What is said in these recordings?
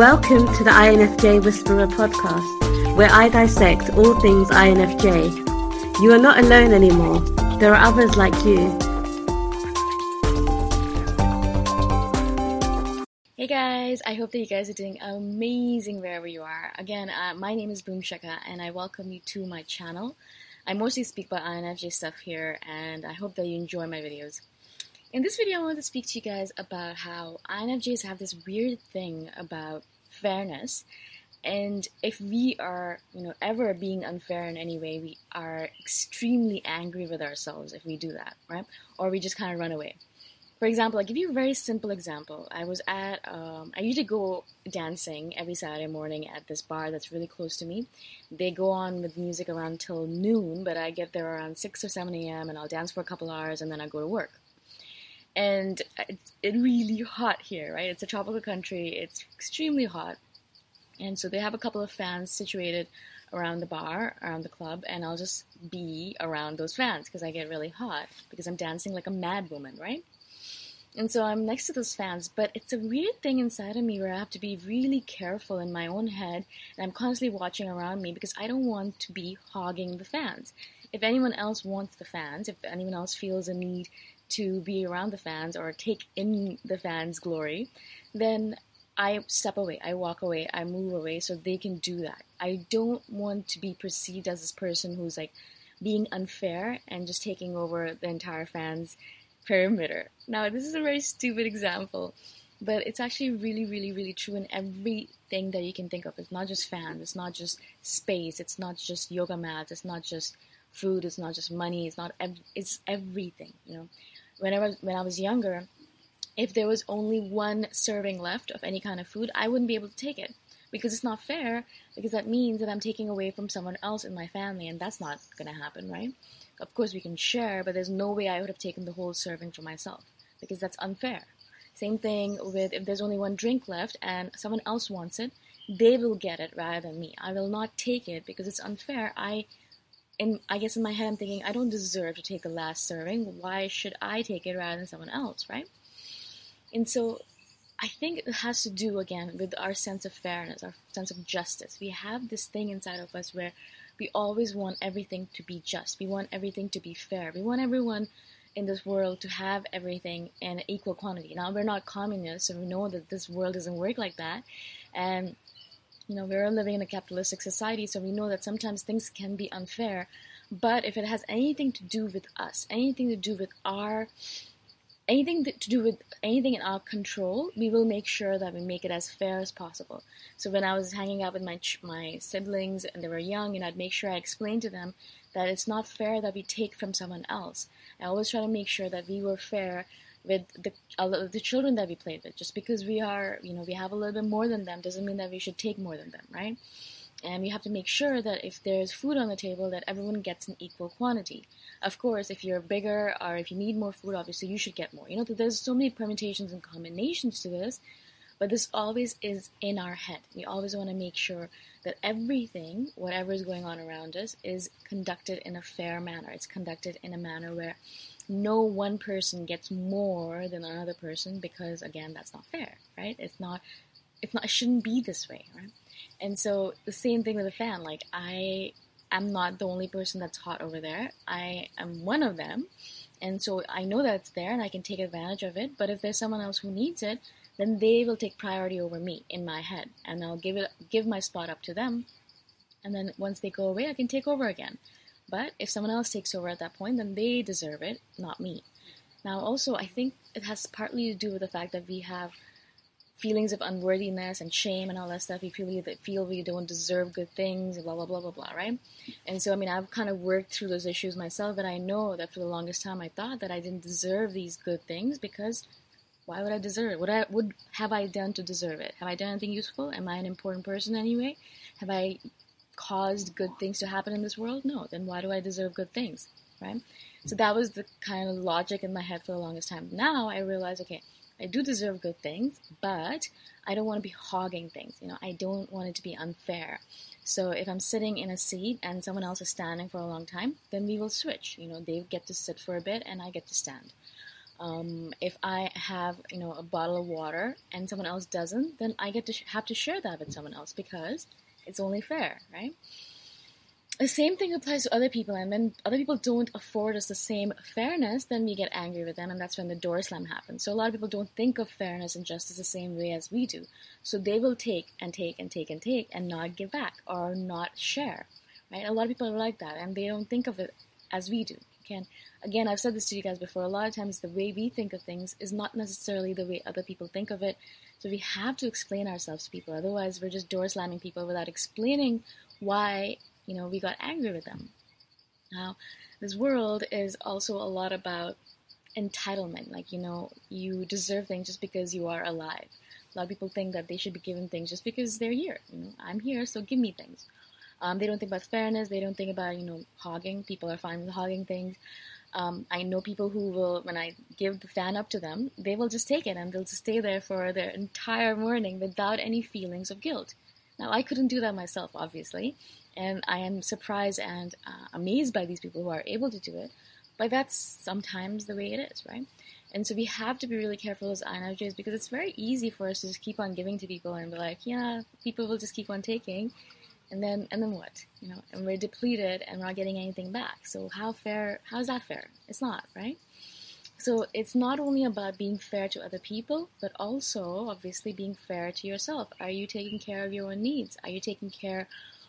Welcome to the INFJ Whisperer podcast, where I dissect all things INFJ. You are not alone anymore. There are others like you. Hey guys, I hope that you guys are doing amazing wherever you are. Again, uh, my name is Boom Shikha and I welcome you to my channel. I mostly speak about INFJ stuff here and I hope that you enjoy my videos. In this video, I want to speak to you guys about how INFJs have this weird thing about fairness. And if we are, you know, ever being unfair in any way, we are extremely angry with ourselves if we do that, right? Or we just kind of run away. For example, I'll give you a very simple example. I was at, um, I usually go dancing every Saturday morning at this bar that's really close to me. They go on with music around till noon, but I get there around 6 or 7 a.m. and I'll dance for a couple hours and then I go to work and it's really hot here, right? It's a tropical country. It's extremely hot, and so they have a couple of fans situated around the bar, around the club, and I'll just be around those fans because I get really hot because I'm dancing like a mad woman, right? And so I'm next to those fans, but it's a weird thing inside of me where I have to be really careful in my own head, and I'm constantly watching around me because I don't want to be hogging the fans. If anyone else wants the fans, if anyone else feels a need to be around the fans or take in the fans' glory, then I step away, I walk away, I move away so they can do that. I don't want to be perceived as this person who's like being unfair and just taking over the entire fans' perimeter. Now, this is a very stupid example, but it's actually really, really, really true in everything that you can think of. It's not just fans, it's not just space, it's not just yoga mats, it's not just food, it's not just money, it's not, ev- it's everything, you know whenever when I was younger, if there was only one serving left of any kind of food, I wouldn't be able to take it because it's not fair because that means that I'm taking away from someone else in my family and that's not going to happen, right? Of course we can share, but there's no way I would have taken the whole serving for myself because that's unfair. Same thing with if there's only one drink left and someone else wants it, they will get it rather than me. I will not take it because it's unfair. I in I guess in my head I'm thinking I don't deserve to take the last serving. Why should I take it rather than someone else, right? And so I think it has to do again with our sense of fairness, our sense of justice. We have this thing inside of us where we always want everything to be just. We want everything to be fair. We want everyone in this world to have everything in equal quantity. Now we're not communists, so we know that this world doesn't work like that. And you know, we're living in a capitalistic society, so we know that sometimes things can be unfair. But if it has anything to do with us, anything to do with our, anything to do with anything in our control, we will make sure that we make it as fair as possible. So when I was hanging out with my my siblings and they were young, and I'd make sure I explained to them that it's not fair that we take from someone else. I always try to make sure that we were fair with the the children that we played with. Just because we are, you know, we have a little bit more than them doesn't mean that we should take more than them, right? And we have to make sure that if there's food on the table, that everyone gets an equal quantity. Of course, if you're bigger or if you need more food, obviously you should get more. You know, there's so many permutations and combinations to this, but this always is in our head. We always want to make sure that everything, whatever is going on around us, is conducted in a fair manner. It's conducted in a manner where no one person gets more than another person because again that's not fair right? It's not it's not it shouldn't be this way right? And so the same thing with a fan. Like i am not the only person that's hot over there. I am one of them. And so i know that it's there and i can take advantage of it. But if there's someone else who needs it then they will take priority over me in my head. And i'll give it give my spot up to them. And then once they go away i can take over again but if someone else takes over at that point, then they deserve it, not me. Now, also, I think it has partly to do with the fact that we have feelings of unworthiness and shame and all that stuff. You feel that feel we don't deserve good things, blah blah blah blah blah, right? And so, I mean, I've kind of worked through those issues myself, but I know that for the longest time, I thought that I didn't deserve these good things because why would I deserve it? What I would have I done to deserve it? Have I done anything useful? Am I an important person anyway? Have I caused good things to happen in this world? No. Then why do I deserve good things? Right? So that was the kind of logic in my head for the longest time. Now I realize, okay, I do deserve good things, but I don't want to be hogging things. You know, I don't want it to be unfair. So if I'm sitting in a seat and someone else is standing for a long time, then we will switch. You know, they get to sit for a bit and I get to stand. Um, if I have, you know, a bottle of water and someone else doesn't, then I get to sh- have to share that with someone else because it's only fair, right? The same thing applies to other people, and when other people don't afford us the same fairness, then we get angry with them, and that's when the door slam happens. So a lot of people don't think of fairness and justice the same way as we do. So they will take and take and take and take and not give back or not share, right? A lot of people are like that, and they don't think of it as we do. Again, again, I've said this to you guys before. A lot of times, the way we think of things is not necessarily the way other people think of it. So we have to explain ourselves to people. Otherwise, we're just door slamming people without explaining why you know we got angry with them. Now, this world is also a lot about entitlement. Like you know, you deserve things just because you are alive. A lot of people think that they should be given things just because they're here. You know, I'm here, so give me things. Um, they don't think about fairness. They don't think about you know hogging. People are fine with hogging things. Um, I know people who will, when I give the fan up to them, they will just take it and they'll just stay there for their entire morning without any feelings of guilt. Now, I couldn't do that myself, obviously, and I am surprised and uh, amazed by these people who are able to do it, but that's sometimes the way it is, right? And so we have to be really careful as INFJs because it's very easy for us to just keep on giving to people and be like, yeah, people will just keep on taking and then and then what? You know and we're depleted and we're not getting anything back. So how fair how is that fair? It's not right? So it's not only about being fair to other people but also obviously being fair to yourself. Are you taking care of your own needs? Are you taking care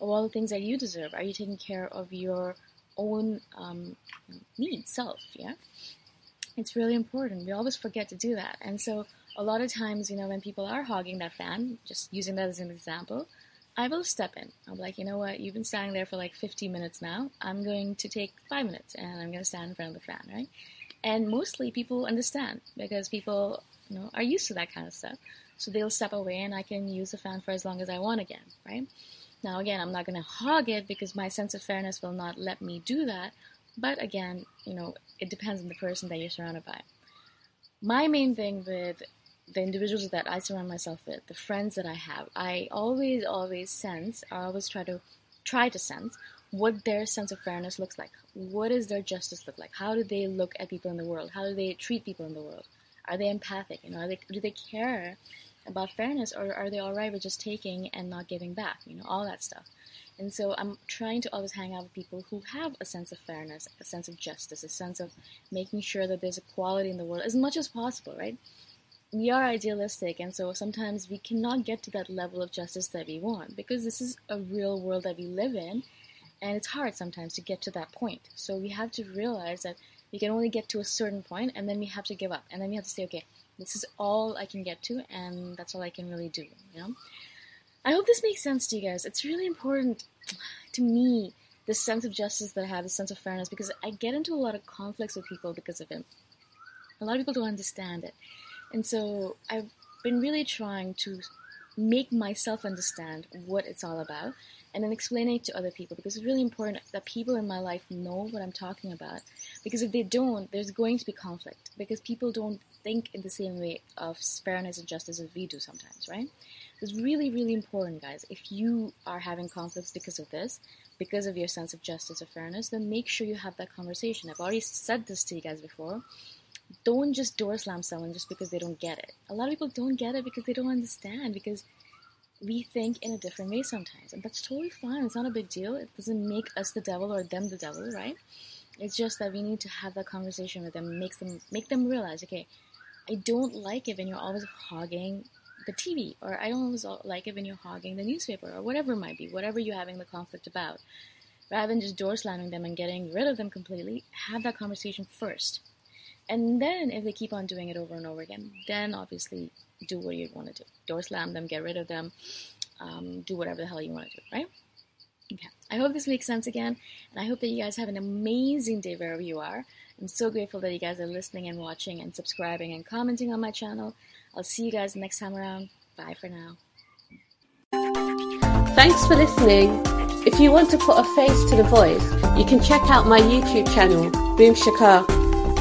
of all the things that you deserve? Are you taking care of your own um, needs self yeah? It's really important. We always forget to do that. And so a lot of times you know when people are hogging that fan just using that as an example I will step in. I'm like, you know what? You've been standing there for like 50 minutes now. I'm going to take five minutes and I'm going to stand in front of the fan, right? And mostly people understand because people, you know, are used to that kind of stuff. So they'll step away and I can use the fan for as long as I want again, right? Now, again, I'm not going to hog it because my sense of fairness will not let me do that. But again, you know, it depends on the person that you're surrounded by. My main thing with the individuals that I surround myself with, the friends that I have, I always, always sense, I always try to try to sense what their sense of fairness looks like. What does their justice look like? How do they look at people in the world? How do they treat people in the world? Are they empathic? You know, are they, do they care about fairness, or are they all right with just taking and not giving back? You know, all that stuff. And so I'm trying to always hang out with people who have a sense of fairness, a sense of justice, a sense of making sure that there's equality in the world as much as possible, right? We are idealistic, and so sometimes we cannot get to that level of justice that we want because this is a real world that we live in, and it's hard sometimes to get to that point. So we have to realize that we can only get to a certain point, and then we have to give up, and then we have to say, okay, this is all I can get to, and that's all I can really do. You know, I hope this makes sense to you guys. It's really important to me this sense of justice that I have, this sense of fairness, because I get into a lot of conflicts with people because of it. A lot of people don't understand it. And so I've been really trying to make myself understand what it's all about and then explain it to other people because it's really important that people in my life know what I'm talking about. Because if they don't, there's going to be conflict because people don't think in the same way of fairness and justice as we do sometimes, right? so It's really, really important, guys. If you are having conflicts because of this, because of your sense of justice or fairness, then make sure you have that conversation. I've already said this to you guys before. Don't just door slam someone just because they don't get it. A lot of people don't get it because they don't understand, because we think in a different way sometimes. And that's totally fine. It's not a big deal. It doesn't make us the devil or them the devil, right? It's just that we need to have that conversation with them, makes them make them realize, okay, I don't like it when you're always hogging the TV, or I don't always like it when you're hogging the newspaper, or whatever it might be, whatever you're having the conflict about. Rather than just door slamming them and getting rid of them completely, have that conversation first. And then, if they keep on doing it over and over again, then obviously do what you want to do. Door slam them, get rid of them, um, do whatever the hell you want to do, right? Okay. I hope this makes sense again, and I hope that you guys have an amazing day wherever you are. I'm so grateful that you guys are listening and watching and subscribing and commenting on my channel. I'll see you guys next time around. Bye for now. Thanks for listening. If you want to put a face to the voice, you can check out my YouTube channel, Boom Shikha.